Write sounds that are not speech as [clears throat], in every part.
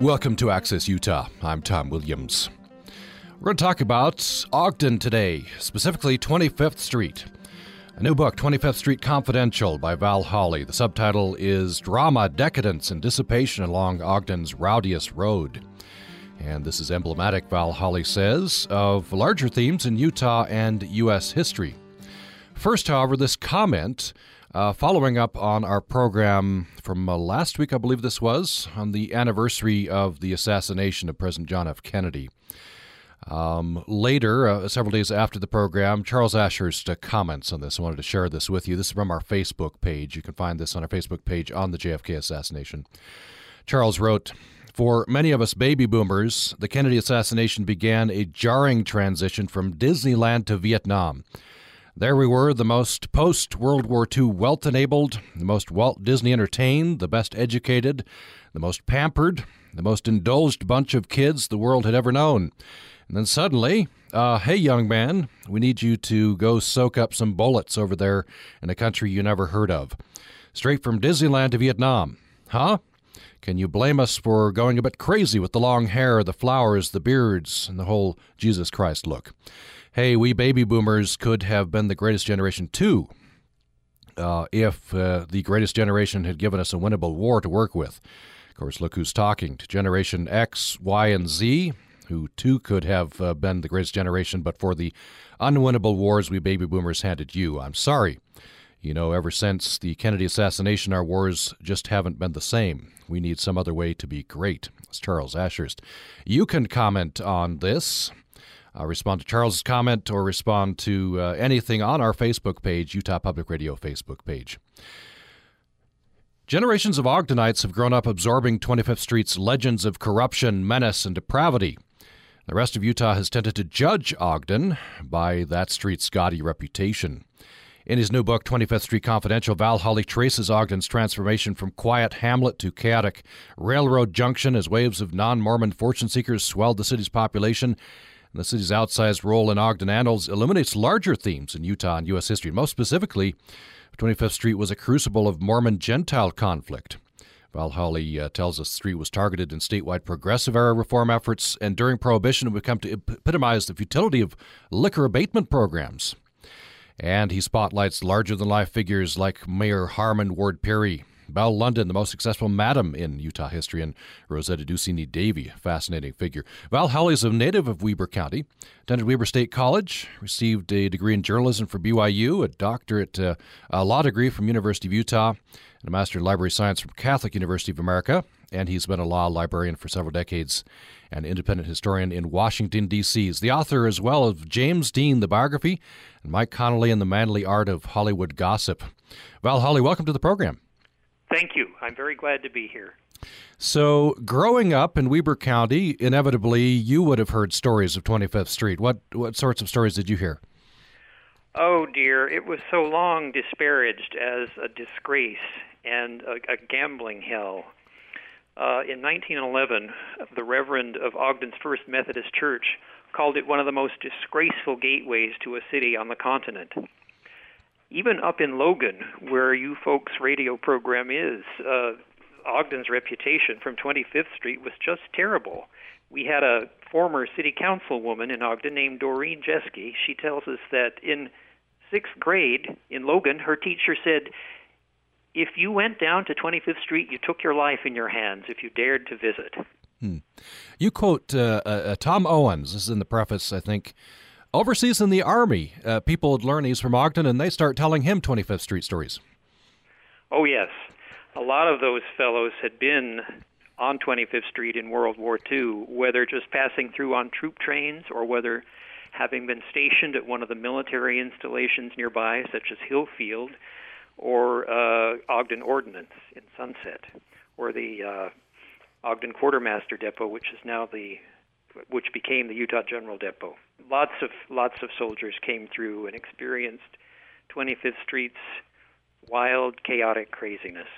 Welcome to Access Utah. I'm Tom Williams. We're going to talk about Ogden today, specifically 25th Street. A new book, 25th Street Confidential by Val Holley. The subtitle is Drama, Decadence, and Dissipation Along Ogden's Rowdiest Road. And this is emblematic, Val Holley says, of larger themes in Utah and U.S. history. First, however, this comment uh, following up on our program from uh, last week, I believe this was, on the anniversary of the assassination of President John F. Kennedy. Um, later, uh, several days after the program, Charles Asher's uh, comments on this. I wanted to share this with you. This is from our Facebook page. You can find this on our Facebook page on the JFK assassination. Charles wrote, for many of us baby boomers, the Kennedy assassination began a jarring transition from Disneyland to Vietnam. There we were, the most post World War II wealth enabled, the most Walt Disney entertained, the best educated, the most pampered, the most indulged bunch of kids the world had ever known. And then suddenly, uh, hey, young man, we need you to go soak up some bullets over there in a country you never heard of. Straight from Disneyland to Vietnam. Huh? Can you blame us for going a bit crazy with the long hair, the flowers, the beards, and the whole Jesus Christ look? Hey, we baby boomers could have been the greatest generation too uh, if uh, the greatest generation had given us a winnable war to work with. Of course, look who's talking to Generation X, Y, and Z, who too could have uh, been the greatest generation, but for the unwinnable wars we baby boomers handed you. I'm sorry. You know, ever since the Kennedy assassination, our wars just haven't been the same. We need some other way to be great. It's Charles Ashurst. You can comment on this uh, respond to Charles's comment or respond to uh, anything on our Facebook page, Utah Public Radio Facebook page. Generations of Ogdenites have grown up absorbing 25th Street's legends of corruption, menace, and depravity. The rest of Utah has tended to judge Ogden by that street's gaudy reputation. In his new book, 25th Street Confidential, Val Holley traces Ogden's transformation from quiet hamlet to chaotic railroad junction as waves of non Mormon fortune seekers swelled the city's population the city's outsized role in Ogden Annals illuminates larger themes in Utah and U.S. history. Most specifically, 25th Street was a crucible of Mormon Gentile conflict. Val uh, tells us the street was targeted in statewide progressive era reform efforts, and during Prohibition, it would come to epitomize the futility of liquor abatement programs. And he spotlights larger than life figures like Mayor Harmon Ward Peery, Belle London, the most successful madam in Utah history, and Rosetta Ducini Davy, fascinating figure. Val Holley is a native of Weber County, attended Weber State College, received a degree in journalism from BYU, a doctorate, uh, a law degree from University of Utah, and a master in library science from Catholic University of America. And he's been a law librarian for several decades and independent historian in Washington, D.C. He's the author as well of James Dean, the biography, and Mike Connolly and the Manly Art of Hollywood Gossip. Val Holley, welcome to the program. Thank you. I'm very glad to be here. So, growing up in Weber County, inevitably you would have heard stories of 25th Street. What what sorts of stories did you hear? Oh dear, it was so long disparaged as a disgrace and a, a gambling hell. Uh, in 1911, the Reverend of Ogden's First Methodist Church called it one of the most disgraceful gateways to a city on the continent even up in Logan, where you folks' radio program is, uh, Ogden's reputation from 25th Street was just terrible. We had a former city councilwoman in Ogden named Doreen Jeske. She tells us that in sixth grade in Logan, her teacher said, if you went down to 25th Street, you took your life in your hands if you dared to visit. Hmm. You quote uh, uh, Tom Owens. This is in the preface, I think. Overseas in the Army, uh, people would learn he's from Ogden and they start telling him 25th Street stories. Oh, yes. A lot of those fellows had been on 25th Street in World War II, whether just passing through on troop trains or whether having been stationed at one of the military installations nearby, such as Hillfield or uh, Ogden Ordnance in Sunset, or the uh, Ogden Quartermaster Depot, which is now the which became the Utah General Depot. Lots of lots of soldiers came through and experienced 25th Street's wild, chaotic craziness.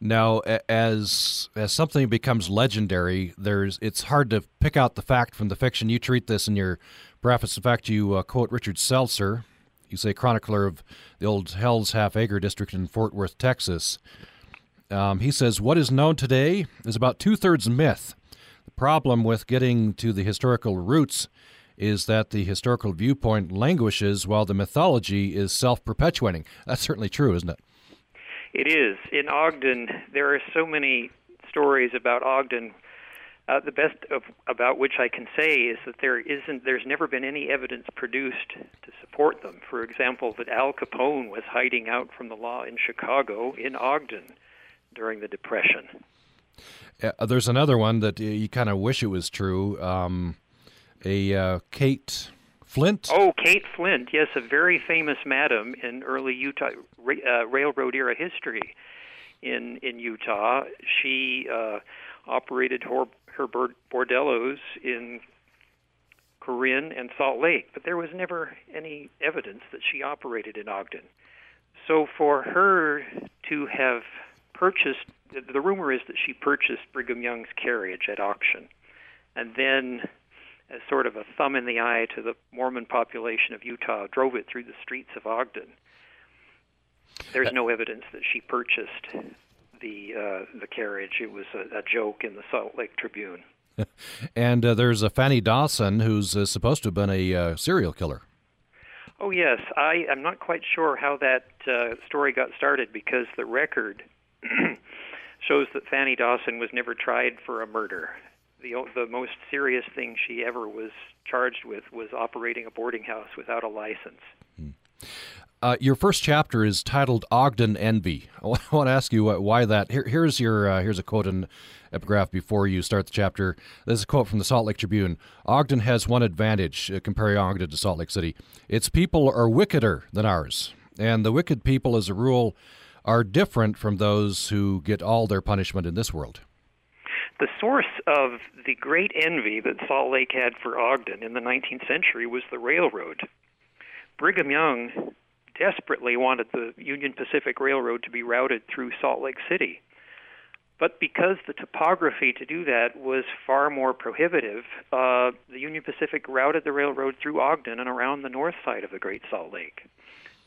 Now, as as something becomes legendary, there's it's hard to pick out the fact from the fiction. You treat this in your preface. In fact, you uh, quote Richard Selcer. You say chronicler of the old Hell's Half Acre district in Fort Worth, Texas. Um, he says what is known today is about two thirds myth. The problem with getting to the historical roots is that the historical viewpoint languishes while the mythology is self perpetuating. That's certainly true, isn't it? It is. In Ogden, there are so many stories about Ogden. Uh, the best of, about which I can say is that there isn't, there's never been any evidence produced to support them. For example, that Al Capone was hiding out from the law in Chicago in Ogden during the Depression. Uh, there's another one that you kind of wish it was true. Um, a uh, Kate Flint. Oh, Kate Flint. Yes, a very famous madam in early Utah uh, railroad era history. In in Utah, she uh, operated her, her bordellos in Corinne and Salt Lake, but there was never any evidence that she operated in Ogden. So for her to have purchased, the, the rumor is that she purchased Brigham Young's carriage at auction, and then as sort of a thumb in the eye to the Mormon population of Utah, drove it through the streets of Ogden. There's no evidence that she purchased the uh, the carriage. It was a, a joke in the Salt Lake Tribune. [laughs] and uh, there's a Fanny Dawson who's uh, supposed to have been a uh, serial killer. Oh yes, I am not quite sure how that uh, story got started because the record [clears throat] shows that Fanny Dawson was never tried for a murder the the most serious thing she ever was charged with was operating a boarding house without a license. Hmm. Uh, your first chapter is titled Ogden Envy. [laughs] I want to ask you why that. Here, here's your uh, here's a quote and epigraph before you start the chapter. This is a quote from the Salt Lake Tribune. Ogden has one advantage uh, comparing Ogden to Salt Lake City. Its people are wickeder than ours, and the wicked people, as a rule, are different from those who get all their punishment in this world. The source of the great envy that Salt Lake had for Ogden in the 19th century was the railroad. Brigham Young desperately wanted the Union Pacific Railroad to be routed through Salt Lake City. But because the topography to do that was far more prohibitive, uh, the Union Pacific routed the railroad through Ogden and around the north side of the Great Salt Lake.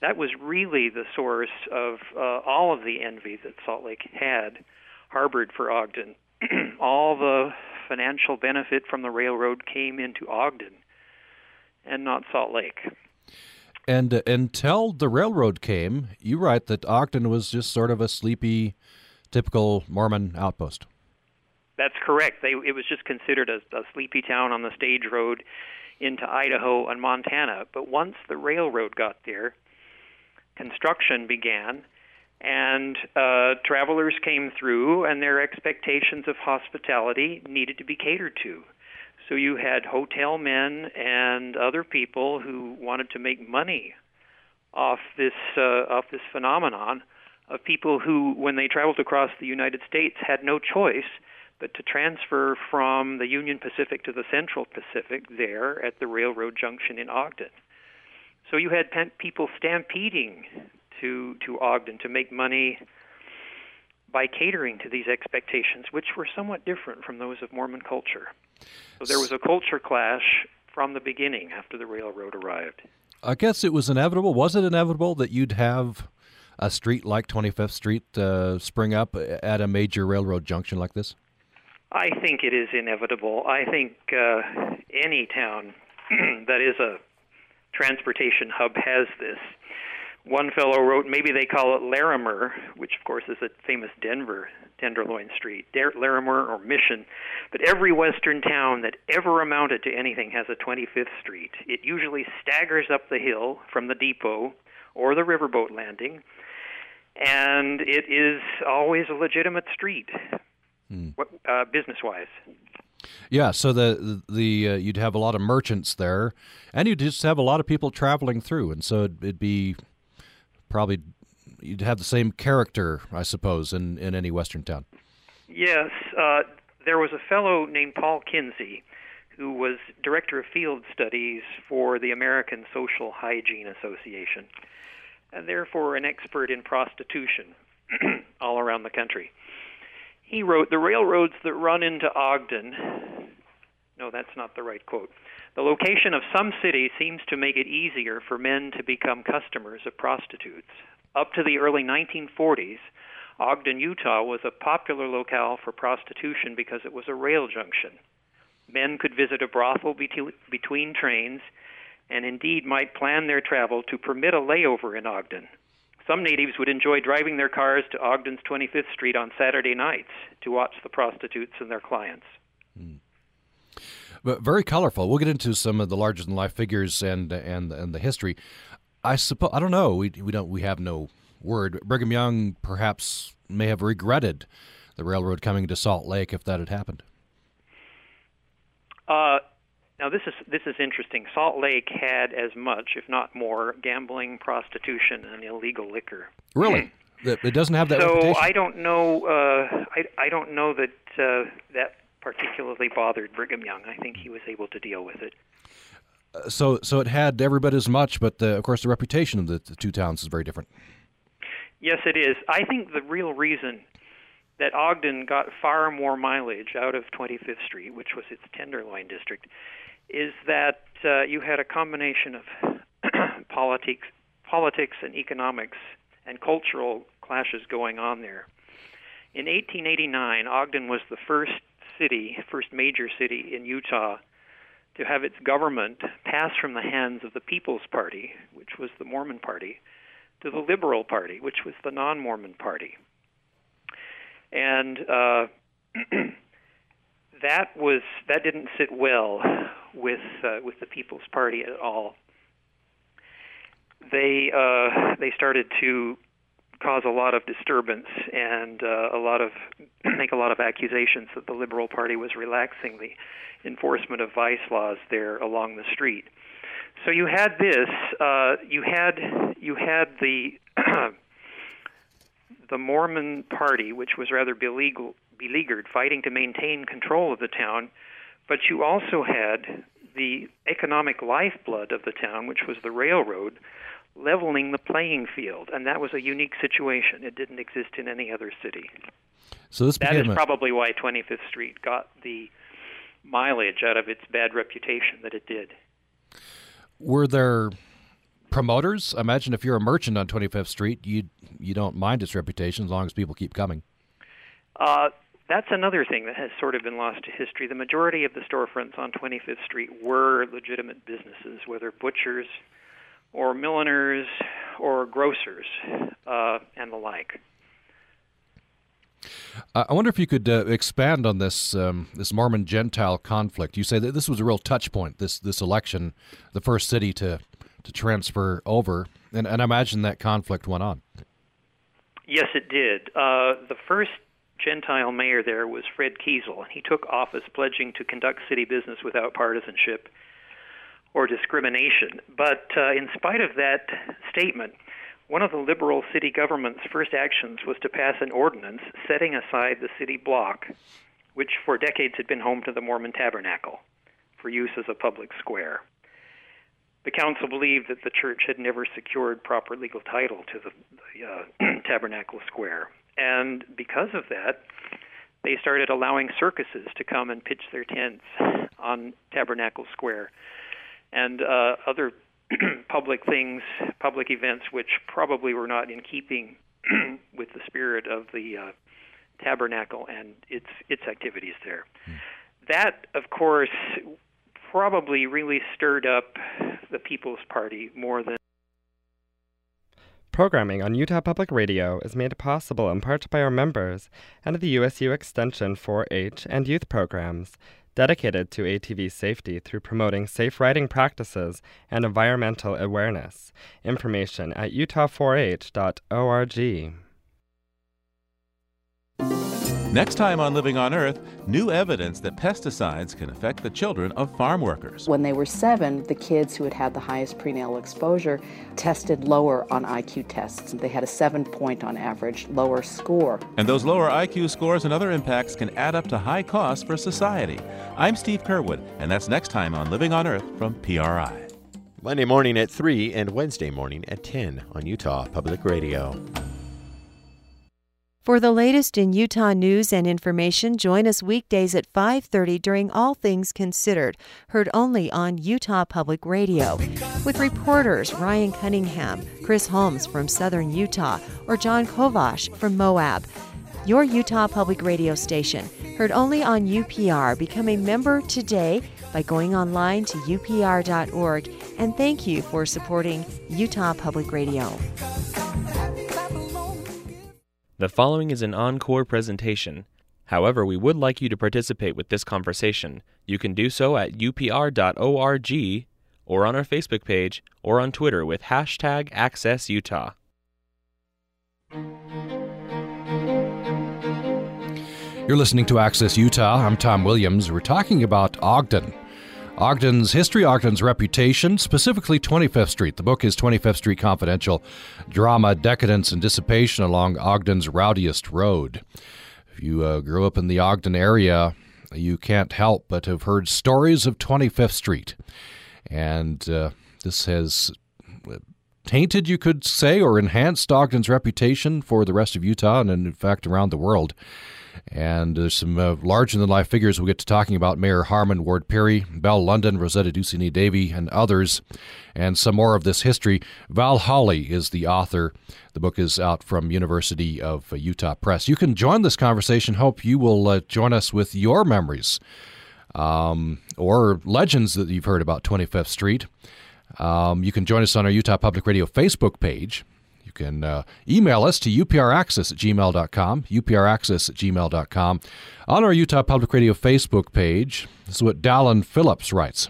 That was really the source of uh, all of the envy that Salt Lake had harbored for Ogden. [clears throat] all the financial benefit from the railroad came into Ogden and not Salt Lake. And uh, until the railroad came, you write that Ogden was just sort of a sleepy, typical Mormon outpost. That's correct. They, it was just considered a, a sleepy town on the stage road into Idaho and Montana. But once the railroad got there, construction began, and uh, travelers came through, and their expectations of hospitality needed to be catered to. So you had hotel men and other people who wanted to make money off this uh, off this phenomenon of people who, when they traveled across the United States, had no choice but to transfer from the Union Pacific to the Central Pacific there at the railroad junction in Ogden. So you had people stampeding to to Ogden to make money by catering to these expectations, which were somewhat different from those of Mormon culture. So there was a culture clash from the beginning after the railroad arrived. I guess it was inevitable. Was it inevitable that you'd have a street like 25th Street uh, spring up at a major railroad junction like this? I think it is inevitable. I think uh, any town [clears throat] that is a transportation hub has this one fellow wrote, maybe they call it Larimer, which of course is a famous Denver Tenderloin Street, Larimer or Mission. But every western town that ever amounted to anything has a 25th Street. It usually staggers up the hill from the depot or the riverboat landing, and it is always a legitimate street, hmm. uh, business-wise. Yeah, so the the uh, you'd have a lot of merchants there, and you'd just have a lot of people traveling through, and so it'd, it'd be probably you'd have the same character, I suppose, in, in any Western town. Yes, uh, there was a fellow named Paul Kinsie who was director of field studies for the American Social Hygiene Association, and therefore an expert in prostitution [clears throat] all around the country. He wrote, The railroads that run into Ogden, no, that's not the right quote. The location of some cities seems to make it easier for men to become customers of prostitutes. Up to the early 1940s, Ogden, Utah was a popular locale for prostitution because it was a rail junction. Men could visit a brothel between trains and indeed might plan their travel to permit a layover in Ogden. Some natives would enjoy driving their cars to Ogden's 25th Street on Saturday nights to watch the prostitutes and their clients. Mm. But very colorful. We'll get into some of the larger than life figures and and and the history. I suppose I don't know. We we don't we have no word. Brigham Young perhaps may have regretted the railroad coming to Salt Lake if that had happened. Uh, now this is this is interesting. Salt Lake had as much, if not more, gambling, prostitution, and illegal liquor. Really, it doesn't have that. So reputation? I don't know. Uh, I I don't know that uh, that particularly bothered Brigham Young. I think he was able to deal with it. Uh, so so it had every bit as much, but the, of course the reputation of the, the two towns is very different. Yes, it is. I think the real reason that Ogden got far more mileage out of 25th Street, which was its Tenderloin district, is that uh, you had a combination of [clears throat] politics, politics and economics and cultural clashes going on there. In 1889, Ogden was the first city, first major city in Utah to have its government pass from the hands of the People's Party, which was the Mormon Party, to the Liberal Party, which was the non-Mormon Party. And uh, [clears throat] that was that didn't sit well with uh, with the People's Party at all. They uh, they started to cause a lot of disturbance and uh, a lot of [clears throat] make a lot of accusations that the Liberal Party was relaxing the enforcement of vice laws there along the street. So you had this. Uh, you had you had the [clears throat] the Mormon Party, which was rather beleaguered, beleaguered, fighting to maintain control of the town, but you also had the economic lifeblood of the town, which was the railroad, leveling the playing field, and that was a unique situation. It didn't exist in any other city. So this that is a... probably why 25th Street got the mileage out of its bad reputation that it did. Were there promoters? Imagine if you're a merchant on 25th Street, you you don't mind its reputation as long as people keep coming. Uh, that's another thing that has sort of been lost to history. The majority of the storefronts on 25th Street were legitimate businesses, whether butchers or milliners or grocers uh, and the like. I wonder if you could uh, expand on this um, this Mormon Gentile conflict. You say that this was a real touch point. This this election, the first city to to transfer over, and, and I imagine that conflict went on. Yes, it did. Uh, the first Gentile mayor there was Fred Kiesel, and he took office pledging to conduct city business without partisanship or discrimination. But uh, in spite of that statement, one of the liberal city government's first actions was to pass an ordinance setting aside the city block, which for decades had been home to the Mormon Tabernacle, for use as a public square. The council believed that the church had never secured proper legal title to the, the uh, [clears throat] Tabernacle Square. And because of that, they started allowing circuses to come and pitch their tents on Tabernacle Square and uh, other [clears throat] public things, public events, which probably were not in keeping [clears throat] with the spirit of the uh, tabernacle and its its activities there. Hmm. That, of course, probably really stirred up the People's Party more than. Programming on Utah Public Radio is made possible in part by our members and the USU Extension 4 H and youth programs dedicated to ATV safety through promoting safe riding practices and environmental awareness. Information at utah4h.org. Next time on Living on Earth, new evidence that pesticides can affect the children of farm workers. When they were seven, the kids who had had the highest prenatal exposure tested lower on IQ tests. They had a seven point on average lower score. And those lower IQ scores and other impacts can add up to high costs for society. I'm Steve Curwood, and that's next time on Living on Earth from PRI. Monday morning at 3 and Wednesday morning at 10 on Utah Public Radio. For the latest in Utah news and information, join us weekdays at 5:30 during All Things Considered, heard only on Utah Public Radio, with reporters Ryan Cunningham, Chris Holmes from Southern Utah, or John Kovash from Moab. Your Utah Public Radio station, heard only on UPR. Become a member today by going online to upr.org and thank you for supporting Utah Public Radio. The following is an encore presentation. However, we would like you to participate with this conversation. You can do so at upr.org or on our Facebook page or on Twitter with hashtag AccessUtah. You're listening to Access Utah. I'm Tom Williams. We're talking about Ogden. Ogden's history, Ogden's reputation, specifically 25th Street. The book is 25th Street Confidential Drama, Decadence, and Dissipation Along Ogden's Rowdiest Road. If you uh, grew up in the Ogden area, you can't help but have heard stories of 25th Street. And uh, this has uh, tainted, you could say, or enhanced Ogden's reputation for the rest of Utah and, in fact, around the world. And there's some uh, larger than life figures we'll get to talking about Mayor Harmon Ward Peery, Belle London, Rosetta Ducini Davy, and others, and some more of this history. Val Holley is the author. The book is out from University of Utah Press. You can join this conversation. Hope you will uh, join us with your memories um, or legends that you've heard about 25th Street. Um, you can join us on our Utah Public Radio Facebook page. You can uh, email us to upraccess at gmail.com, upraccess at gmail.com. On our Utah Public Radio Facebook page, this is what Dallin Phillips writes.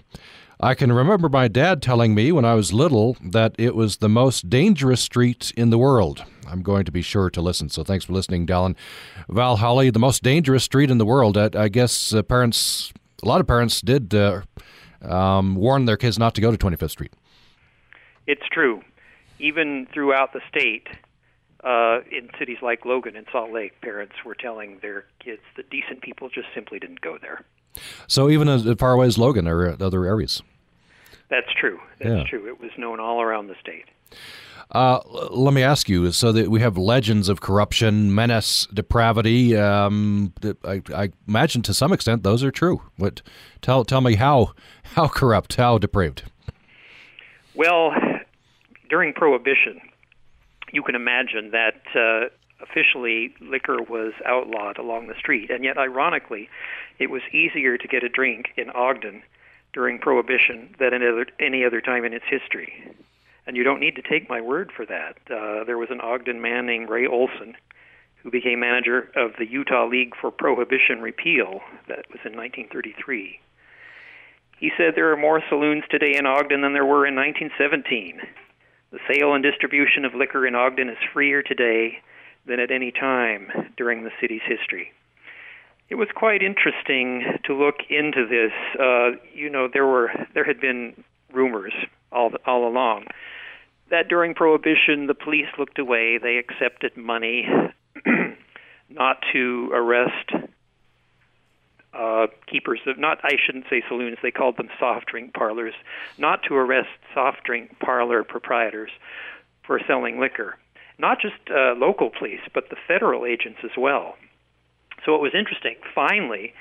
I can remember my dad telling me when I was little that it was the most dangerous street in the world. I'm going to be sure to listen. So thanks for listening, Dallin. Val Holley, the most dangerous street in the world. I, I guess uh, parents, a lot of parents did uh, um, warn their kids not to go to 25th Street. It's true even throughout the state, uh, in cities like Logan and Salt Lake, parents were telling their kids that decent people just simply didn't go there. So even as far away as Logan or other areas. That's true. That's yeah. true. It was known all around the state. Uh, let me ask you: so that we have legends of corruption, menace, depravity. Um, I, I, imagine to some extent those are true. What? Tell tell me how how corrupt, how depraved. Well, during Prohibition, you can imagine that uh, officially liquor was outlawed along the street, and yet, ironically, it was easier to get a drink in Ogden during Prohibition than other, any other time in its history. And you don't need to take my word for that. Uh, there was an Ogden man named Ray Olson who became manager of the Utah League for Prohibition Repeal. That was in 1933. He said there are more saloons today in Ogden than there were in 1917. The sale and distribution of liquor in Ogden is freer today than at any time during the city's history. It was quite interesting to look into this. Uh, you know, there were there had been rumors all all along that during Prohibition the police looked away. They accepted money [clears throat] not to arrest uh, keepers of not I shouldn't say saloons they called them soft drink parlors not to arrest soft drink parlor proprietors for selling liquor. Not just uh, local police but the federal agents as well. So it was interesting finally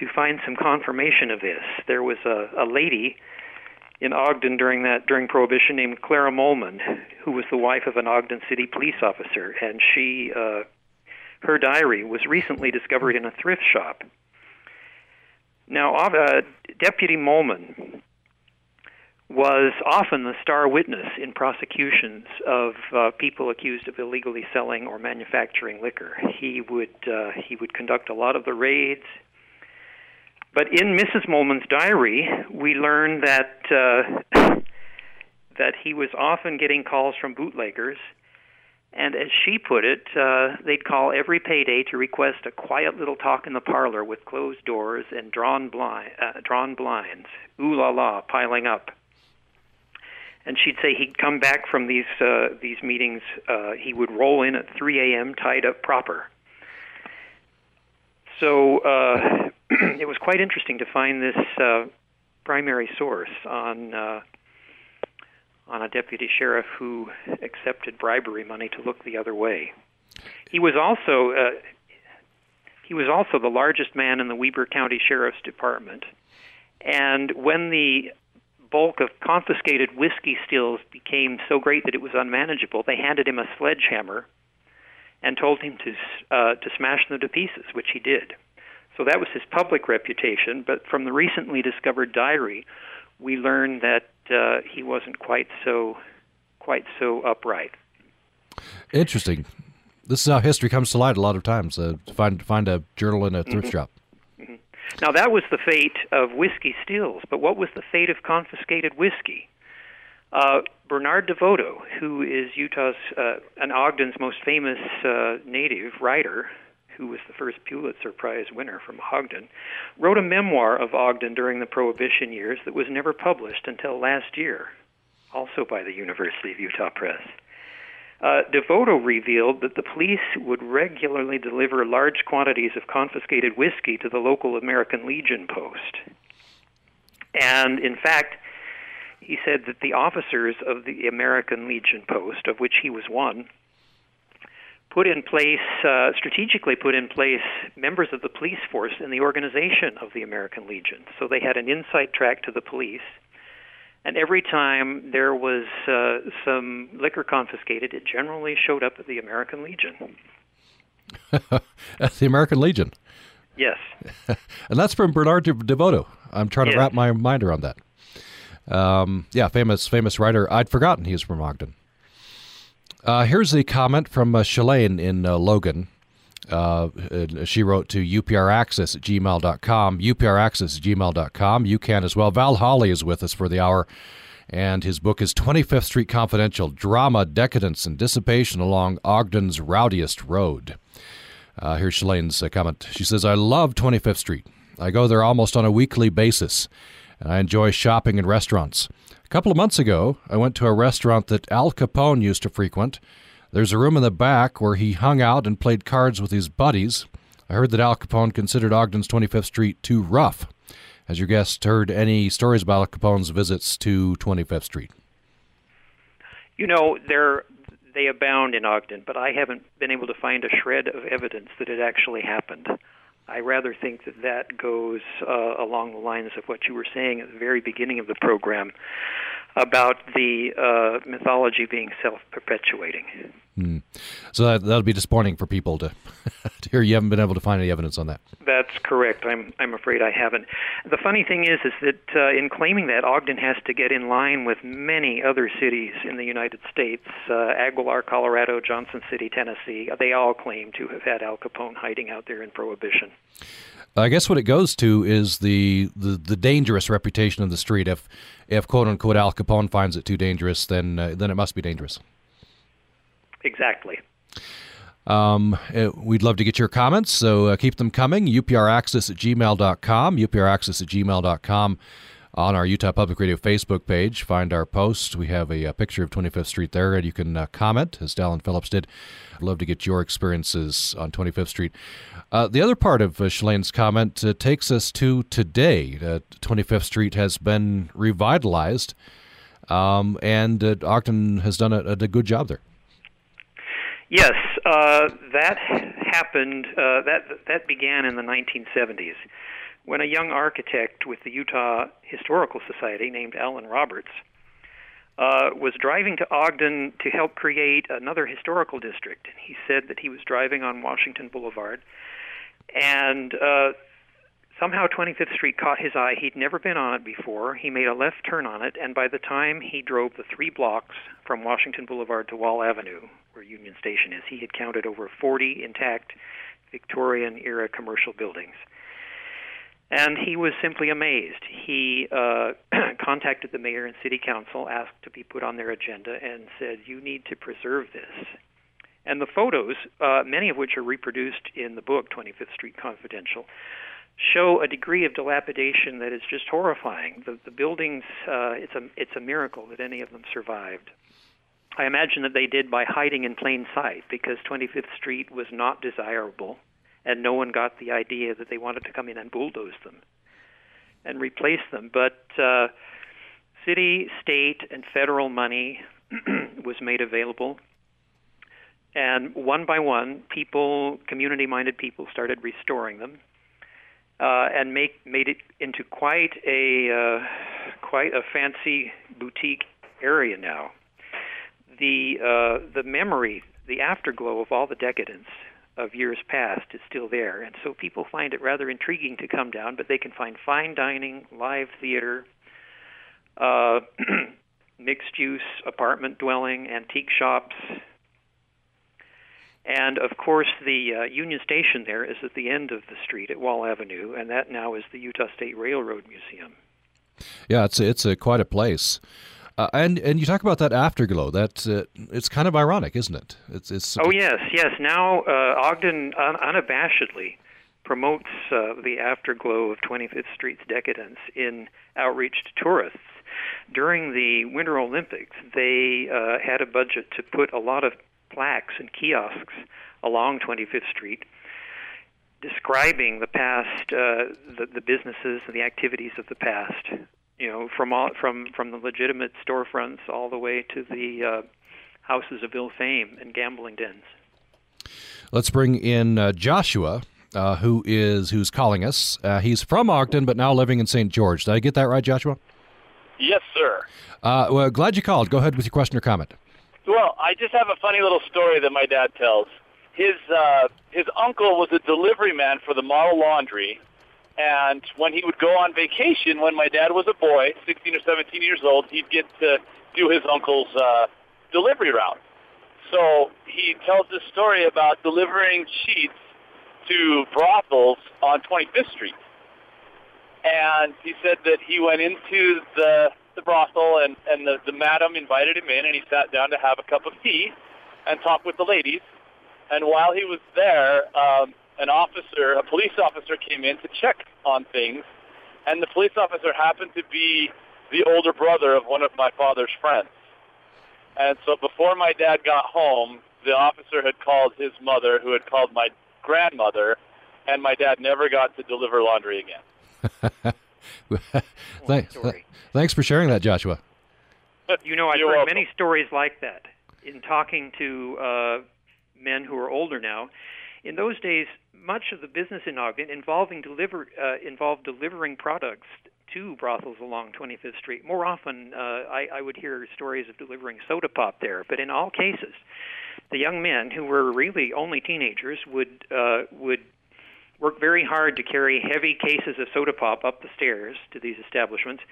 to find some confirmation of this. There was a, a lady in Ogden during that during prohibition named Clara Molman who was the wife of an Ogden city police officer and she uh, her diary was recently discovered in a thrift shop now, uh, Deputy Molman was often the star witness in prosecutions of uh, people accused of illegally selling or manufacturing liquor. He would uh, he would conduct a lot of the raids. But in Mrs. Molman's diary, we learn that uh, [coughs] that he was often getting calls from bootleggers and as she put it, uh, they'd call every payday to request a quiet little talk in the parlor with closed doors and drawn blind, uh, drawn blinds. Ooh la la, piling up. And she'd say he'd come back from these uh, these meetings. Uh, he would roll in at 3 a.m. tied up proper. So uh, [clears throat] it was quite interesting to find this uh, primary source on uh, on a deputy sheriff who accepted bribery money to look the other way. He was also uh, he was also the largest man in the Weber County Sheriff's Department. And when the bulk of confiscated whiskey stills became so great that it was unmanageable, they handed him a sledgehammer and told him to uh, to smash them to pieces, which he did. So that was his public reputation. But from the recently discovered diary, we learned that uh, he wasn't quite so quite so upright. Interesting. This is how history comes to light a lot of times. Uh, find find a journal in a thrift mm-hmm. shop. Mm-hmm. Now that was the fate of whiskey stills, but what was the fate of confiscated whiskey? Uh, Bernard DeVoto, who is Utah's uh, and Ogden's most famous uh, native writer, who was the first Pulitzer Prize winner from Ogden, wrote a memoir of Ogden during the Prohibition years that was never published until last year, also by the University of Utah Press. Uh, DeVoto revealed that the police would regularly deliver large quantities of confiscated whiskey to the local American Legion post. And in fact, he said that the officers of the American Legion post, of which he was one, put in place, uh, strategically put in place members of the police force in the organization of the American Legion. So they had an inside track to the police. And every time there was uh, some liquor confiscated, it generally showed up at the American Legion. [laughs] at the American Legion? Yes. [laughs] and that's from Bernard DeVoto. I'm trying yes. to wrap my mind around that. Um, yeah, famous famous writer. I'd forgotten he was from Ogden. Uh, here's a comment from uh, Shalane in uh, Logan. Uh, she wrote to upraccess at gmail.com, upraccess at gmail.com. You can as well. Val Holley is with us for the hour, and his book is 25th Street Confidential Drama, Decadence, and Dissipation Along Ogden's Rowdiest Road. Uh, here's Shalane's uh, comment. She says, I love 25th Street. I go there almost on a weekly basis, and I enjoy shopping in restaurants A couple of months ago, I went to a restaurant that Al Capone used to frequent. There's a room in the back where he hung out and played cards with his buddies. I heard that Al Capone considered Ogden's 25th Street too rough. Has your guest heard any stories about Al Capone's visits to 25th Street? You know, there they abound in Ogden, but I haven't been able to find a shred of evidence that it actually happened. I rather think that that goes uh, along the lines of what you were saying at the very beginning of the program about the uh, mythology being self-perpetuating. Mm. So that that'll be disappointing for people to, [laughs] to hear you haven't been able to find any evidence on that. That's correct. I'm I'm afraid I haven't. The funny thing is, is that uh, in claiming that, Ogden has to get in line with many other cities in the United States: uh, Aguilar, Colorado, Johnson City, Tennessee. They all claim to have had Al Capone hiding out there in Prohibition. I guess what it goes to is the, the, the dangerous reputation of the street. If if quote unquote Al Capone finds it too dangerous, then uh, then it must be dangerous. Exactly. Um, uh, we'd love to get your comments, so uh, keep them coming. UPRaccess at gmail.com, UPRaccess at gmail.com. On our Utah Public Radio Facebook page, find our post. We have a, a picture of 25th Street there, and you can uh, comment, as Dallin Phillips did. I'd love to get your experiences on 25th Street. Uh, the other part of uh, Shalane's comment uh, takes us to today. 25th Street has been revitalized, um, and uh, Ogden has done a, a good job there. Yes, uh, that happened. Uh, that that began in the 1970s when a young architect with the Utah Historical Society named Alan Roberts uh, was driving to Ogden to help create another historical district. And he said that he was driving on Washington Boulevard, and uh, somehow 25th Street caught his eye. He'd never been on it before. He made a left turn on it, and by the time he drove the three blocks from Washington Boulevard to Wall Avenue, where Union Station is, he had counted over 40 intact Victorian era commercial buildings. And he was simply amazed. He uh, [clears throat] contacted the mayor and city council, asked to be put on their agenda, and said, You need to preserve this. And the photos, uh, many of which are reproduced in the book 25th Street Confidential, show a degree of dilapidation that is just horrifying. The, the buildings, uh, it's a it's a miracle that any of them survived. I imagine that they did by hiding in plain sight because 25th Street was not desirable, and no one got the idea that they wanted to come in and bulldoze them and replace them. But uh, city, state, and federal money [clears throat] was made available and one by one, people, community-minded people, started restoring them, uh, and make made it into quite a uh, quite a fancy boutique area now. The uh, the memory, the afterglow of all the decadence of years past is still there, and so people find it rather intriguing to come down. But they can find fine dining, live theater, uh, [clears throat] mixed-use apartment dwelling, antique shops, and of course, the uh, Union Station there is at the end of the street at Wall Avenue, and that now is the Utah State Railroad Museum. Yeah, it's it's a, quite a place. Uh, and and you talk about that afterglow. That uh, it's kind of ironic, isn't it? It's it's. Oh yes, yes. Now uh, Ogden un- unabashedly promotes uh, the afterglow of 25th Street's decadence in outreach to tourists. During the Winter Olympics, they uh, had a budget to put a lot of plaques and kiosks along 25th Street describing the past, uh, the, the businesses and the activities of the past. You know, from all, from from the legitimate storefronts all the way to the uh, houses of ill fame and gambling dens. Let's bring in uh, Joshua, uh, who is who's calling us. Uh, he's from Ogden, but now living in St. George. Did I get that right, Joshua? Yes, sir. Uh, well, glad you called. Go ahead with your question or comment. Well, I just have a funny little story that my dad tells. His uh, his uncle was a delivery man for the model laundry, and when he would go on vacation, when my dad was a boy, 16 or 17 years old, he'd get to do his uncle's uh, delivery route. So he tells this story about delivering sheets to brothels on 25th Street. And he said that he went into the the brothel, and and the the madam invited him in, and he sat down to have a cup of tea and talk with the ladies. And while he was there, um, an officer, a police officer, came in to check on things, and the police officer happened to be the older brother of one of my father's friends. And so before my dad got home, the officer had called his mother, who had called my grandmother, and my dad never got to deliver laundry again. [laughs] thanks, thanks for sharing that, Joshua. You know, I've You're heard welcome. many stories like that in talking to uh, men who are older now. In those days, much of the business in Ogden involving deliver uh, involved delivering products to brothels along 25th Street. More often, uh, I, I would hear stories of delivering soda pop there, but in all cases, the young men who were really only teenagers would uh, would work very hard to carry heavy cases of soda pop up the stairs to these establishments,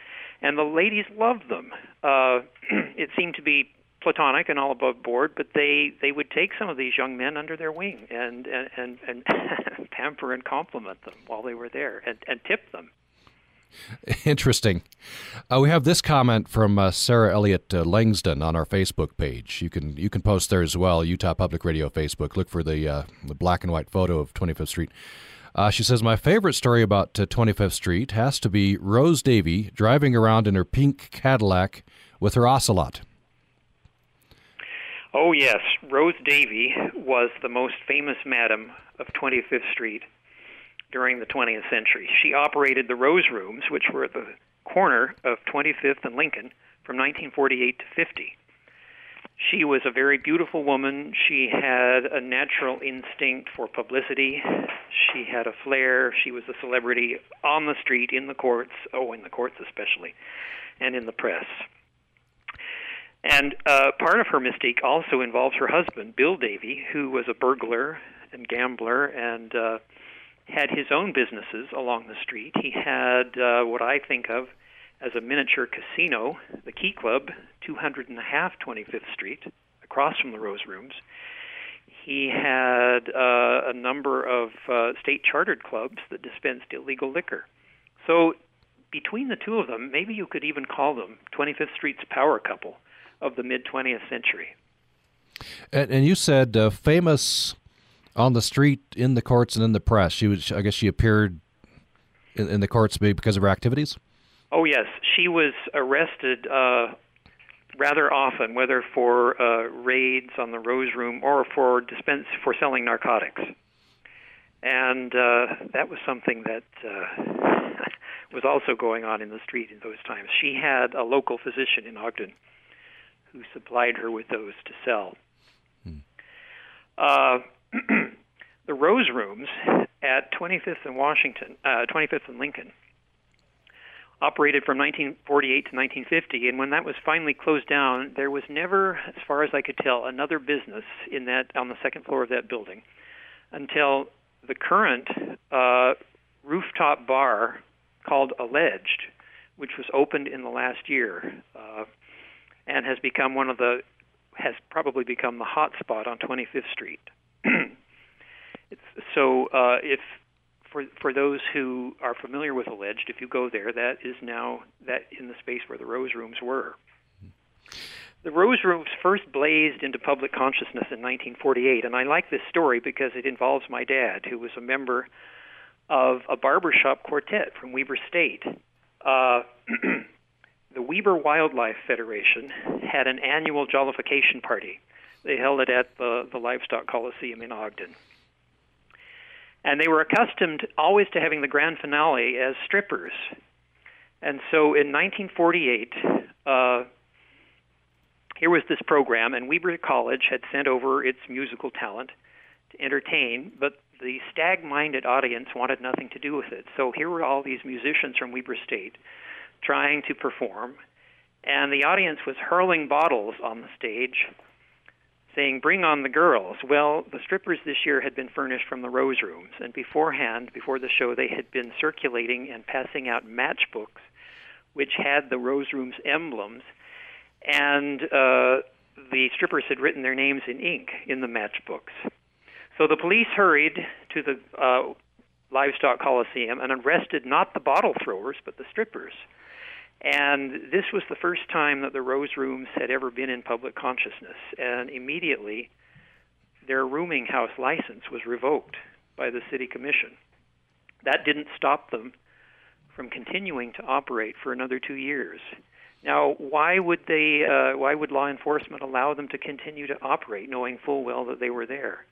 and the ladies loved them. Uh, [clears throat] it seemed to be platonic and all above board, but they they would take some of these young men under their wing and and and, and [laughs] pamper and compliment them while they were there and, and tip them. Interesting. Uh, we have this comment from uh, Sarah Elliott uh, Langston on our Facebook page. You can you can post there as well. Utah Public Radio Facebook. Look for the uh, the black and white photo of 25th Street. Uh, she says my favorite story about uh, 25th Street has to be Rose Davy driving around in her pink Cadillac with her ocelot. Oh yes, Rose Davy was the most famous madam of 25th Street during the 20th century. She operated the Rose Rooms, which were at the corner of 25th and Lincoln, from 1948 to 50. She was a very beautiful woman. She had a natural instinct for publicity. She had a flair. She was a celebrity on the street, in the courts, oh, in the courts especially, and in the press. And uh, part of her mystique also involves her husband, Bill Davy, who was a burglar and gambler and uh, had his own businesses along the street. He had uh, what I think of as a miniature casino, the Key Club, 200 and a half 25th Street, across from the Rose Rooms. He had uh, a number of uh, state chartered clubs that dispensed illegal liquor. So, between the two of them, maybe you could even call them 25th Street's power couple of the mid 20th century. And, and you said uh, famous on the street, in the courts, and in the press. She was, I guess, she appeared in, in the courts maybe because of her activities. Oh yes, she was arrested uh, rather often, whether for uh, raids on the Rose Room or for dispense for selling narcotics, and uh, that was something that uh, [laughs] was also going on in the street in those times. She had a local physician in Ogden who supplied her with those to sell. Uh, [clears throat] the Rose Rooms at 25th and Washington, uh, 25th and Lincoln, operated from 1948 to 1950. And when that was finally closed down, there was never, as far as I could tell, another business in that on the second floor of that building until the current uh, rooftop bar called Alleged, which was opened in the last year uh, and has become one of the has probably become the hot spot on 25th Street. [clears throat] so uh, if for for those who are familiar with Alleged, if you go there, that is now that in the space where the Rose Rooms were. The Rose Rooms first blazed into public consciousness in 1948, and I like this story because it involves my dad, who was a member of a barbershop quartet from Weber State. Uh, [clears throat] the Weber Wildlife Federation had an annual jollification party. They held it at the, the Livestock Coliseum in Ogden. And they were accustomed always to having the grand finale as strippers. And so in 1948, uh, here was this program, and Weber College had sent over its musical talent to entertain, but the stag minded audience wanted nothing to do with it. So here were all these musicians from Weber State trying to perform, and the audience was hurling bottles on the stage, saying, Bring on the girls. Well, the strippers this year had been furnished from the Rose Rooms, and beforehand, before the show, they had been circulating and passing out matchbooks which had the Rose Rooms emblems and uh, the strippers had written their names in ink in the matchbooks. So the police hurried to the uh, livestock coliseum and arrested not the bottle throwers but the strippers. And this was the first time that the Rose Rooms had ever been in public consciousness. And immediately, their rooming house license was revoked by the city commission. That didn't stop them from continuing to operate for another two years. Now, why would they? Uh, why would law enforcement allow them to continue to operate, knowing full well that they were there?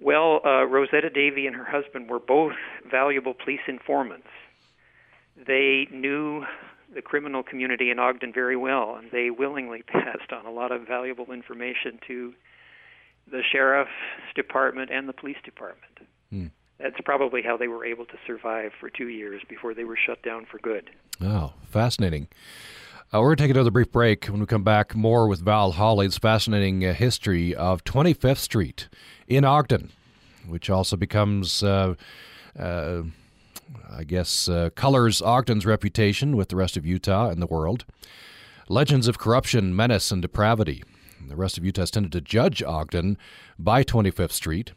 Well, uh, Rosetta Davy and her husband were both valuable police informants. They knew the criminal community in Ogden very well, and they willingly [laughs] passed on a lot of valuable information to the sheriff's department and the police department. Hmm. That's probably how they were able to survive for two years before they were shut down for good. Oh, fascinating. Uh, we're going to take another brief break. When we come back, more with Val Holley's fascinating uh, history of 25th Street in Ogden, which also becomes, uh, uh I guess, uh, colors Ogden's reputation with the rest of Utah and the world. Legends of corruption, menace, and depravity. The rest of Utah has tended to judge Ogden by 25th Street.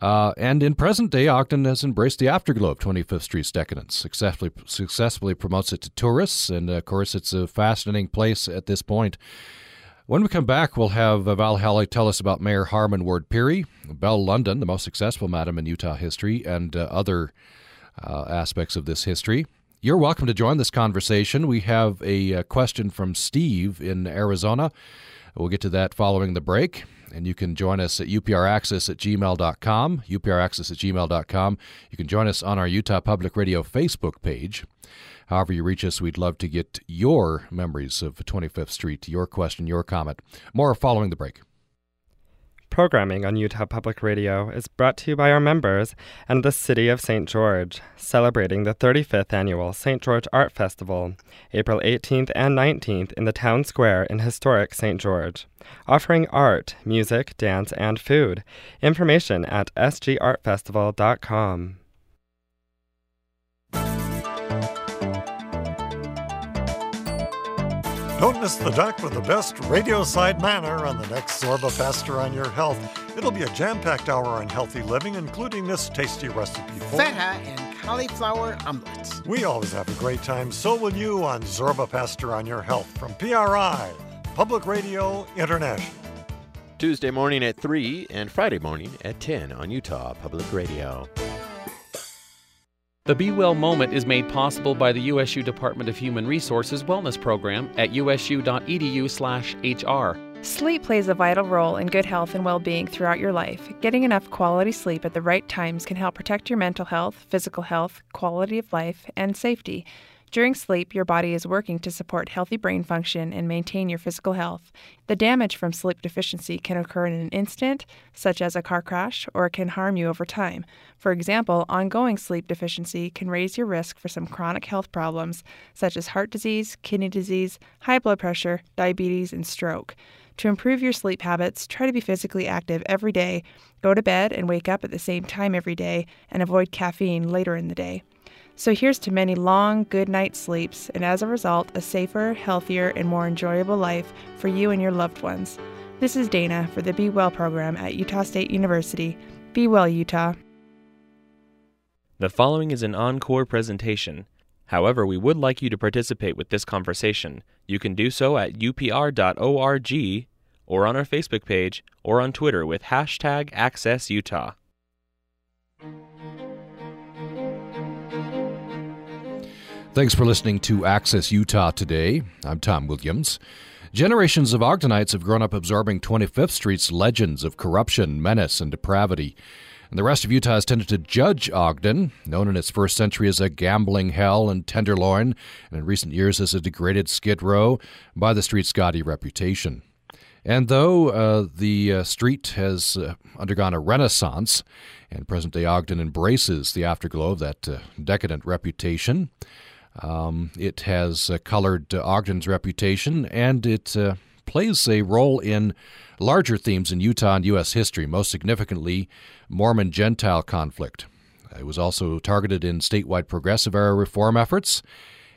Uh, and in present day, Ogden has embraced the afterglow of 25th Street's decadence, successfully, successfully promotes it to tourists, and of course, it's a fascinating place at this point. When we come back, we'll have Val Holley tell us about Mayor Harmon Ward Peery, Belle London, the most successful madam in Utah history, and uh, other uh, aspects of this history. You're welcome to join this conversation. We have a, a uh, question from Steve in Arizona. We'll get to that following the break and you can join us at upraccess at gmail.com, upraccess at gmail.com. You can join us on our Utah Public Radio Facebook page. However, you reach us, we'd love to get your memories of 25th Street, your question, your comment. More following the break. Programming on Utah Public Radio is brought to you by our members and the City of St. George, celebrating the 35th annual St. George Art Festival, April 18th and 19th in the town square in historic St. George, offering art, music, dance, and food. Information at sgartfestival.com. Don't miss the duck with the best radio side manner on the next Zorba Paster on Your Health. It'll be a jam packed hour on healthy living, including this tasty recipe for feta and cauliflower omelets. We always have a great time, so will you on Zorba Paster on Your Health from PRI, Public Radio International. Tuesday morning at 3 and Friday morning at 10 on Utah Public Radio. The Be Well moment is made possible by the USU Department of Human Resources Wellness Program at usu.edu/hr. Sleep plays a vital role in good health and well-being throughout your life. Getting enough quality sleep at the right times can help protect your mental health, physical health, quality of life, and safety. During sleep, your body is working to support healthy brain function and maintain your physical health. The damage from sleep deficiency can occur in an instant, such as a car crash, or it can harm you over time. For example, ongoing sleep deficiency can raise your risk for some chronic health problems, such as heart disease, kidney disease, high blood pressure, diabetes, and stroke. To improve your sleep habits, try to be physically active every day, go to bed and wake up at the same time every day, and avoid caffeine later in the day. So here's to many long, good night's sleeps, and as a result, a safer, healthier, and more enjoyable life for you and your loved ones. This is Dana for the Be Well program at Utah State University. Be well, Utah. The following is an encore presentation. However, we would like you to participate with this conversation. You can do so at upr.org or on our Facebook page or on Twitter with hashtag AccessUtah. Thanks for listening to Access Utah today. I'm Tom Williams. Generations of Ogdenites have grown up absorbing 25th Street's legends of corruption, menace, and depravity. And the rest of Utah has tended to judge Ogden, known in its first century as a gambling hell and tenderloin, and in recent years as a degraded skid row, by the street's gaudy reputation. And though uh, the uh, street has uh, undergone a renaissance, and present day Ogden embraces the afterglow of that uh, decadent reputation, um, it has uh, colored uh, Ogden's reputation, and it uh, plays a role in larger themes in Utah and U.S. history, most significantly, Mormon Gentile conflict. It was also targeted in statewide progressive era reform efforts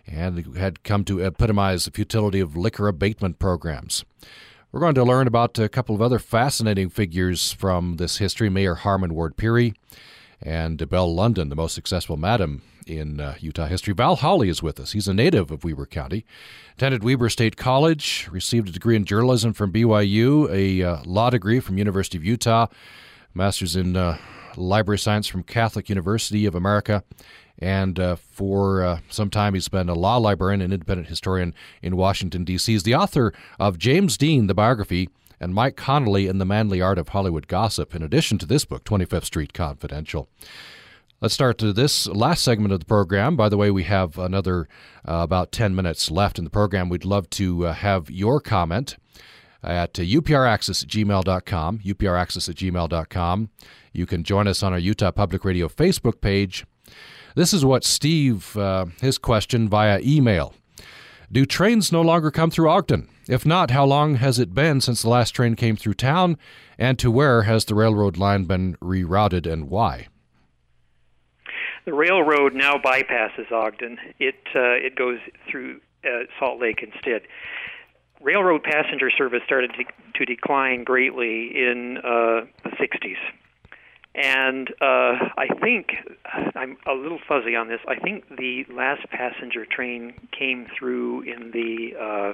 and had come to epitomize the futility of liquor abatement programs. We're going to learn about a couple of other fascinating figures from this history Mayor Harmon Ward Peery and Belle London, the most successful madam in uh, Utah history. Val Holley is with us. He's a native of Weber County, attended Weber State College, received a degree in journalism from BYU, a uh, law degree from University of Utah, master's in uh, library science from Catholic University of America, and uh, for uh, some time he's been a law librarian and independent historian in Washington, D.C. He's the author of James Dean, the biography, and Mike Connolly and the Manly Art of Hollywood Gossip, in addition to this book, 25th Street Confidential. Let's start to this last segment of the program. By the way, we have another uh, about 10 minutes left in the program. We'd love to uh, have your comment at uh, upraccess at gmail.com, upraccess at gmail.com. You can join us on our Utah Public Radio Facebook page. This is what Steve, uh, his question via email. Do trains no longer come through Ogden? If not, how long has it been since the last train came through town? And to where has the railroad line been rerouted and why? The railroad now bypasses Ogden. It uh, it goes through uh, Salt Lake instead. Railroad passenger service started to, to decline greatly in uh, the 60s. And uh, I think I'm a little fuzzy on this. I think the last passenger train came through in the uh,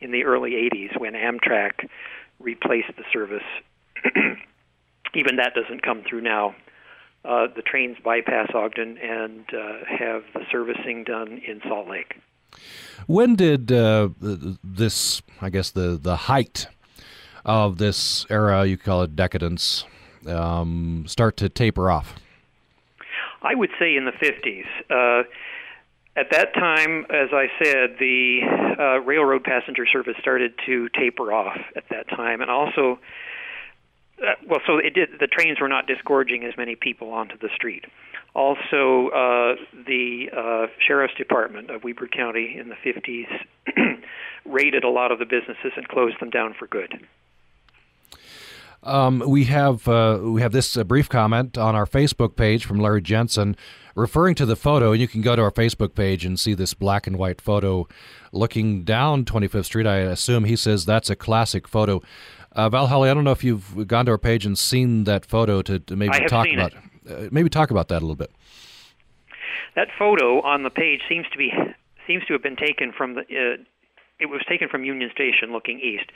in the early 80s when Amtrak replaced the service. [clears throat] Even that doesn't come through now uh, the trains bypass Ogden and uh, have the servicing done in Salt Lake. When did uh, this, I guess, the, the height of this era, you call it decadence, um, start to taper off? I would say in the 50s. Uh, at that time, as I said, the uh, railroad passenger service started to taper off at that time, and also uh, well, so it did. The trains were not disgorging as many people onto the street. Also, uh, the uh, sheriff's department of Weber County in the 50s [clears throat] raided a lot of the businesses and closed them down for good. Um, we have uh, we have this uh, brief comment on our Facebook page from Larry Jensen, referring to the photo. And You can go to our Facebook page and see this black and white photo, looking down 25th Street. I assume he says that's a classic photo. Uh, Val I don't know if you've gone to our page and seen that photo to, to maybe talk about uh, maybe talk about that a little bit. That photo on the page seems to be seems to have been taken from the. Uh, it was taken from Union Station, looking east.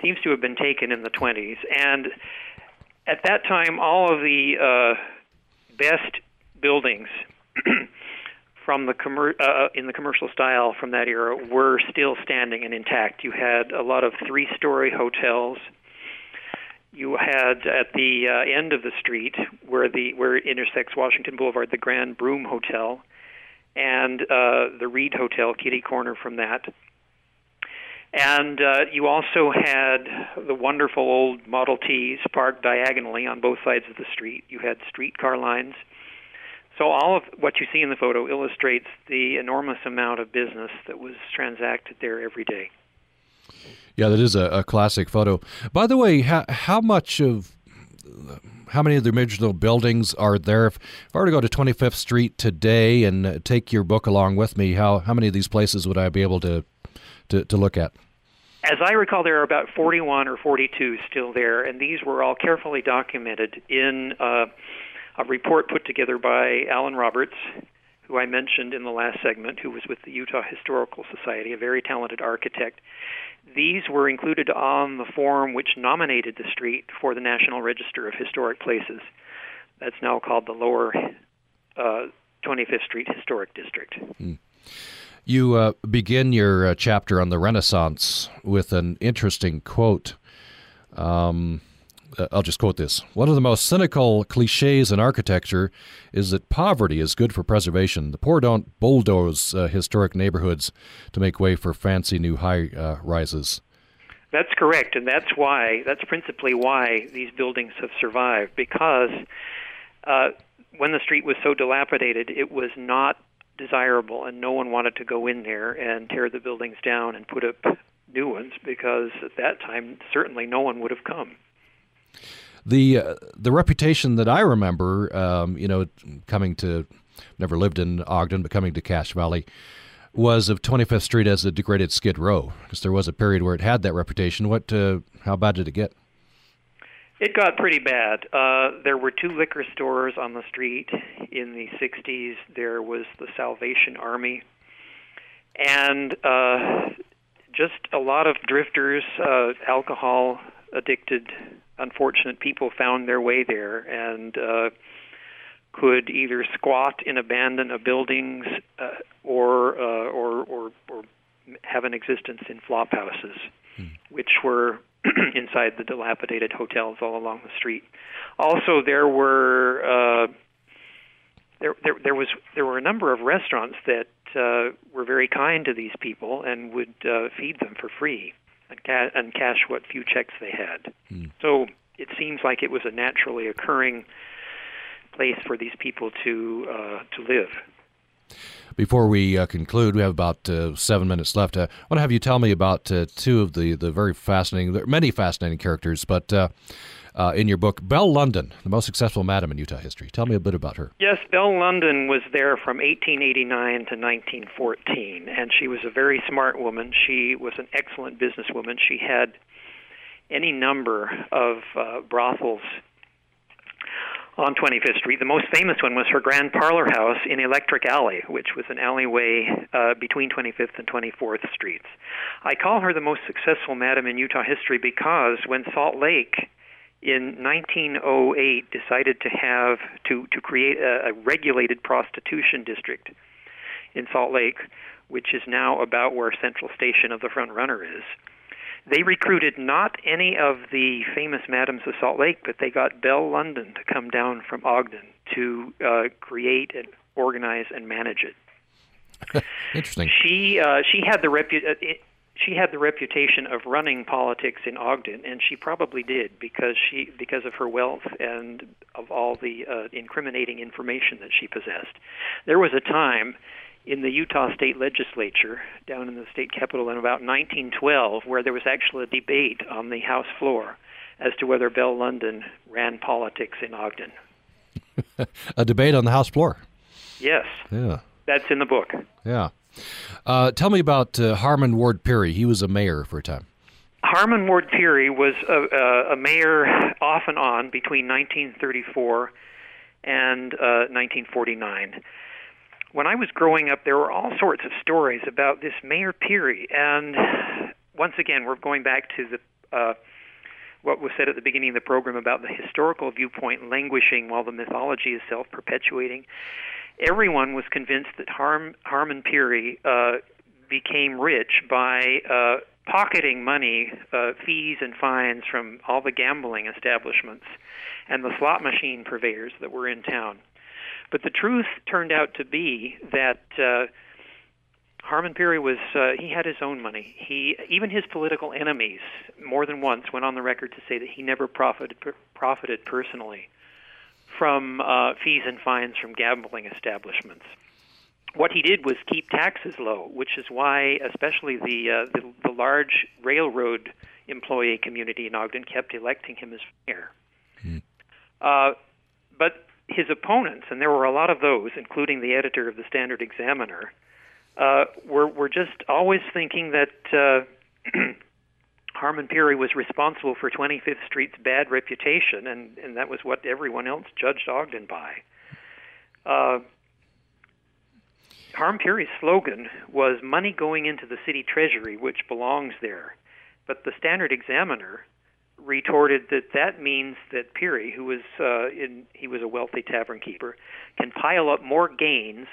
Seems to have been taken in the 20s, and at that time, all of the uh, best buildings [clears throat] from the commer- uh, in the commercial style from that era were still standing and intact. You had a lot of three-story hotels. You had at the uh, end of the street where the where it intersects Washington Boulevard, the Grand Broom Hotel, and uh, the Reed Hotel, kitty corner from that. And uh, you also had the wonderful old Model Ts parked diagonally on both sides of the street. You had streetcar lines. So all of what you see in the photo illustrates the enormous amount of business that was transacted there every day. Yeah, that is a, a classic photo. By the way, how, how much of how many of the original buildings are there? If, if I were to go to 25th Street today and take your book along with me, how how many of these places would I be able to to, to look at? As I recall, there are about 41 or 42 still there, and these were all carefully documented in uh, a report put together by Alan Roberts, who I mentioned in the last segment, who was with the Utah Historical Society, a very talented architect. These were included on the form which nominated the street for the National Register of Historic Places. That's now called the Lower uh, 25th Street Historic District. Mm. You uh, begin your uh, chapter on the Renaissance with an interesting quote. Um, I'll just quote this. One of the most cynical cliches in architecture is that poverty is good for preservation. The poor don't bulldoze uh, historic neighborhoods to make way for fancy new high uh, rises. That's correct, and that's why, that's principally why these buildings have survived, because uh, when the street was so dilapidated, it was not desirable, and no one wanted to go in there and tear the buildings down and put up new ones because at that time certainly no one would have come. The uh, the reputation that I remember, um, you know, coming to never lived in Ogden, but coming to Cache Valley, was of 25th Street as a degraded Skid Row because there was a period where it had that reputation. What, uh, how bad did it get? It got pretty bad. Uh, there were two liquor stores on the street in the 60s. There was the Salvation Army, and uh, just a lot of drifters, uh, alcohol addicted, unfortunate people found their way there and uh, could either squat in abandoned buildings uh, or, uh, or, or, or have an existence in flop houses, hmm. which were [clears throat] inside the dilapidated hotels all along the street. Also, there were uh, there, there there was there were a number of restaurants that uh, were very kind to these people and would uh, feed them for free and, ca- and cash what few checks they had. Mm. So it seems like it was a naturally occurring place for these people to uh, to live. Before we uh, conclude, we have about uh, seven minutes left. Uh, I want to have you tell me about uh, two of the, the very fascinating, many fascinating characters, but uh, uh, in your book, Belle London, the most successful madam in Utah history. Tell me a bit about her. Yes, Belle London was there from 1889 to 1914, and she was a very smart woman. She was an excellent businesswoman. She had any number of brothels on 25th Street. The most famous one was her grand parlor house in Electric Alley, which was an alleyway uh, between 25th and 24th Streets. I call her the most successful madam in Utah history because when Salt Lake in 1908 decided to have to to create a, a regulated prostitution district in Salt Lake, which is now about where Central Station of the Front Runner is they recruited not any of the famous madams of Salt Lake, but they got Belle London to come down from Ogden to uh, create and organize and manage it. [laughs] Interesting. She uh, she had the repu- uh, she had the reputation of running politics in Ogden, and she probably did because she because of her wealth and of all the uh, incriminating information that she possessed. There was a time in the Utah State Legislature down in the state capitol in about 1912, where there was actually a debate on the House floor as to whether Belle London ran politics in Ogden. [laughs] a debate on the House floor. Yes. Yeah. That's in the book. Yeah. Uh, tell me about uh, Harmon Ward Peery. He was a mayor for a time. Harmon Ward Peery was a, a, mayor off and on between 1934 and uh, 1949 when I was growing up, there were all sorts of stories about this Mayor Peery, and once again, we're going back to the uh, what was said at the beginning of the program about the historical viewpoint languishing while the mythology is self-perpetuating. Everyone was convinced that Harm, Harmon Peery uh, became rich by uh, pocketing money, uh, fees and fines from all the gambling establishments and the slot machine purveyors that were in town. But the truth turned out to be that uh, Harmon Peery was uh, he had his own money. He even his political enemies more than once went on the record to say that he never profited profited personally from uh, fees and fines from gambling establishments. What he did was keep taxes low, which is why, especially the uh, the, the large railroad employee community in Ogden kept electing him as mayor. Mm. Uh, but his opponents, and there were a lot of those, including the editor of the Standard Examiner, uh, were were just always thinking that uh, [clears throat] Harmon Peery was responsible for 25th Street's bad reputation, and and that was what everyone else judged Ogden by. Uh, Harmon Peery's slogan was "Money going into the city treasury, which belongs there," but the Standard Examiner retorted that that means that Peery, who was uh, in, he was a wealthy tavern keeper, can pile up more gains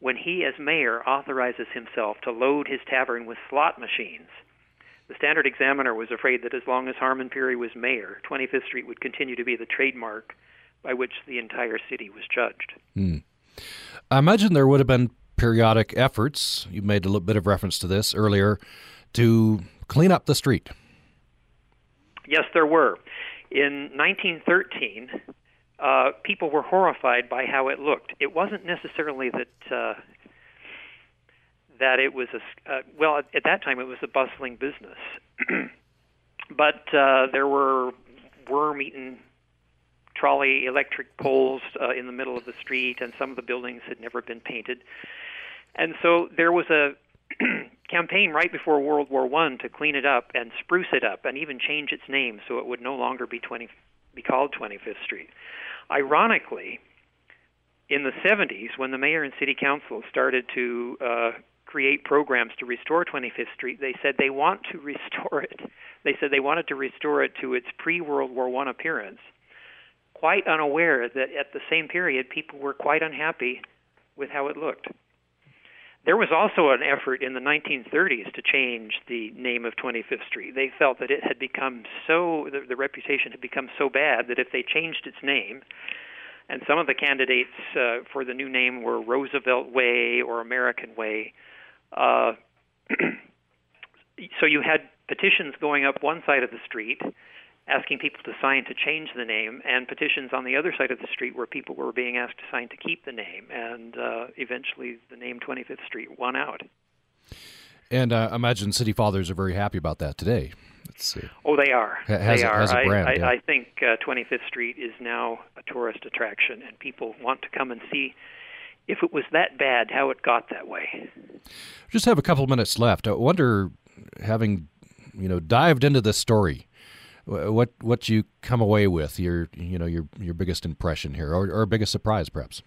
when he, as mayor, authorizes himself to load his tavern with slot machines. The Standard Examiner was afraid that as long as Harmon Peery was mayor, 25th Street would continue to be the trademark by which the entire city was judged. Hmm. I imagine there would have been periodic efforts, you made a little bit of reference to this earlier, to clean up the street. Yes, there were. In 1913, uh, people were horrified by how it looked. It wasn't necessarily that uh, that it was a uh, well at, that time it was a bustling business, [clears throat] but uh, there were worm-eaten trolley electric poles uh, in the middle of the street, and some of the buildings had never been painted, and so there was a [clears throat] campaign right before World War One to clean it up and spruce it up, and even change its name so it would no longer be 20 be called 25th Street. Ironically, in the 70s, when the mayor and city council started to uh, create programs to restore 25th Street, they said they want to restore it. They said they wanted to restore it to its pre-World War One appearance, quite unaware that at the same period people were quite unhappy with how it looked. There was also an effort in the 1930s to change the name of 25th Street. They felt that it had become so, the, the reputation had become so bad that if they changed its name, and some of the candidates uh, for the new name were Roosevelt Way or American Way, uh, [clears throat] so you had petitions going up one side of the street asking people to sign to change the name, and petitions on the other side of the street where people were being asked to sign to keep the name. And uh, eventually, the name 25th Street won out. And uh, I imagine city fathers are very happy about that today. oh, they are. Has they a, are. Has a brand, I, yeah. I, I think uh, 25th Street is now a tourist attraction, and people want to come and see if it was that bad, how it got that way. Just have a couple minutes left. I wonder, having you know dived into this story, what what you come away with your you know your your biggest impression here, or, or biggest surprise, perhaps.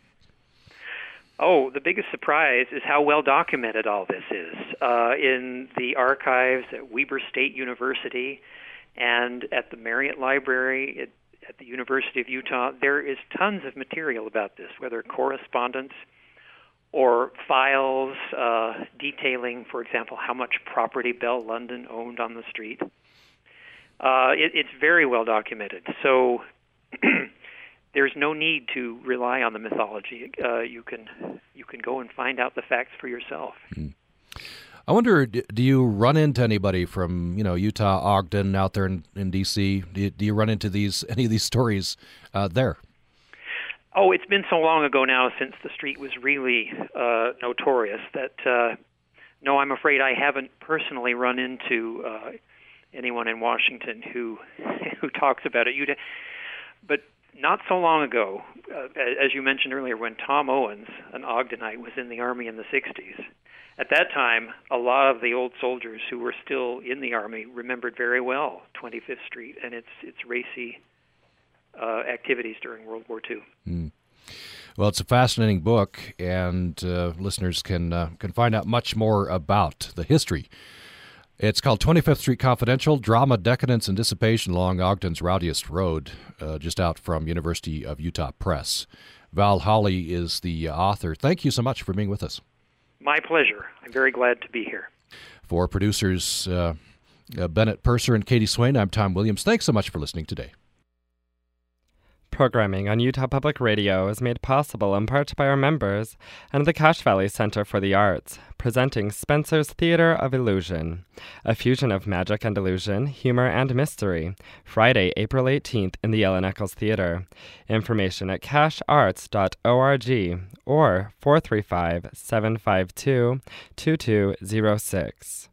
Oh, the biggest surprise is how well documented all this is uh, in the archives at Weber State University and at the Marriott Library at, at the University of Utah. There is tons of material about this, whether correspondence or files uh, detailing, for example, how much property Belle London owned on the street. Uh, it, it's very well documented. So [clears throat] there's no need to rely on the mythology. Uh, you can you can go and find out the facts for yourself. Mm. I wonder, do you run into anybody from you know Utah, Ogden, out there in, in D.C.? Do you, do you run into these [laughs] any of these stories uh, there? Oh, it's been so long ago now since the street was really uh, notorious that uh, no, I'm afraid I haven't personally run into uh, anyone in Washington who [laughs] who talks about it. you but not so long ago, uh, as you mentioned earlier, when Tom Owens, an Ogdenite, was in the Army in the 60s, at that time, a lot of the old soldiers who were still in the Army remembered very well 25th Street and its its racy uh, activities during World War II. Mm. Well, it's a fascinating book, and uh, listeners can uh, can find out much more about the history it's called 25th Street Confidential Drama, Decadence, and Dissipation Along Ogden's Rowdiest Road, uh, just out from University of Utah Press. Val Holley is the author. Thank you so much for being with us. My pleasure. I'm very glad to be here. For producers uh, uh, Bennett Purser and Katie Swain, I'm Tom Williams. Thanks so much for listening today. Programming on Utah Public Radio is made possible in part by our members and the Cache Valley Center for the Arts, presenting Spencer's Theater of Illusion, a fusion of magic and illusion, humor and mystery, Friday, April 18th in the Ellen Eccles Theater. Information at cachearts.org or 435 752 2206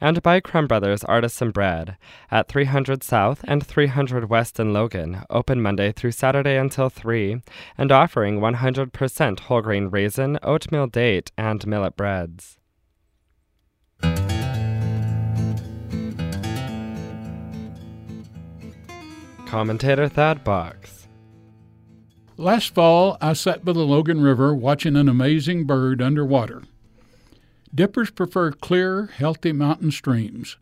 and by Crumb Brothers Artisan Bread at 300 South and 300 West in Logan, open Monday through Saturday until 3, and offering 100% whole grain raisin, oatmeal date, and millet breads. Commentator Thad Box. Last fall, I sat by the Logan River watching an amazing bird underwater. Dippers prefer clear, healthy mountain streams.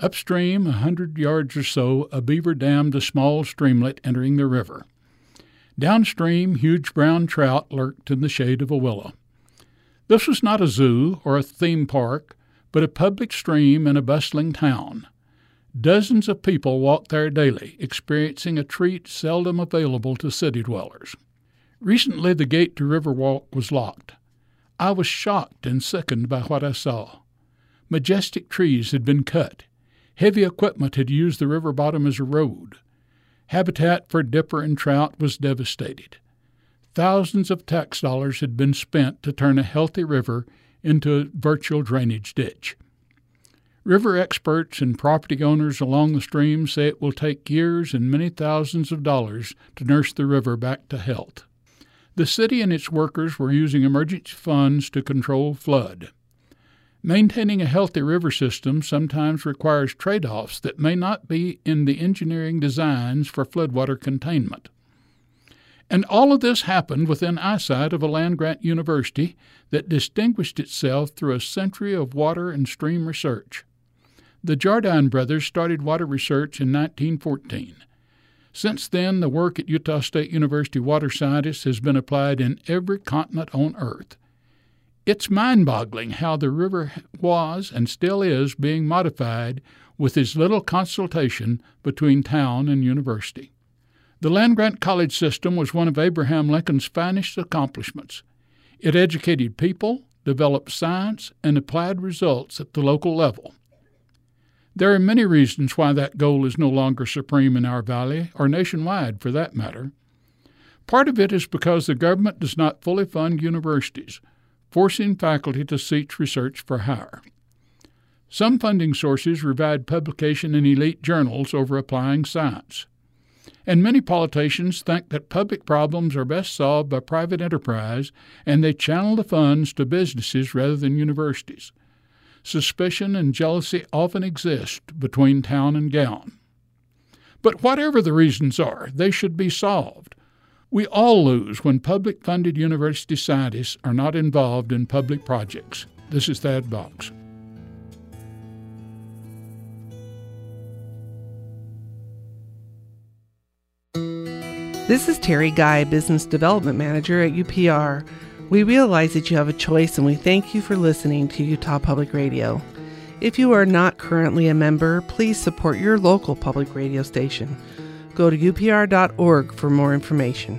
Upstream, a hundred yards or so, a beaver dammed a small streamlet entering the river. Downstream, huge brown trout lurked in the shade of a willow. This was not a zoo or a theme park, but a public stream in a bustling town. Dozens of people walked there daily, experiencing a treat seldom available to city dwellers. Recently, the gate to Riverwalk was locked. I was shocked and sickened by what I saw. Majestic trees had been cut. Heavy equipment had used the river bottom as a road. Habitat for dipper and trout was devastated. Thousands of tax dollars had been spent to turn a healthy river into a virtual drainage ditch. River experts and property owners along the stream say it will take years and many thousands of dollars to nurse the river back to health. The city and its workers were using emergency funds to control flood. Maintaining a healthy river system sometimes requires trade offs that may not be in the engineering designs for floodwater containment. And all of this happened within eyesight of a land grant university that distinguished itself through a century of water and stream research. The Jardine brothers started water research in 1914. Since then, the work at Utah State University water scientists has been applied in every continent on Earth. It's mind boggling how the river was and still is being modified with as little consultation between town and university. The land grant college system was one of Abraham Lincoln's finest accomplishments. It educated people, developed science, and applied results at the local level. There are many reasons why that goal is no longer supreme in our valley, or nationwide for that matter. Part of it is because the government does not fully fund universities, forcing faculty to seek research for hire. Some funding sources provide publication in elite journals over applying science. And many politicians think that public problems are best solved by private enterprise, and they channel the funds to businesses rather than universities suspicion and jealousy often exist between town and gown. But whatever the reasons are, they should be solved. We all lose when public funded university scientists are not involved in public projects. This is Thad Box. This is Terry Guy, Business Development Manager at UPR. We realize that you have a choice and we thank you for listening to Utah Public Radio. If you are not currently a member, please support your local public radio station. Go to upr.org for more information.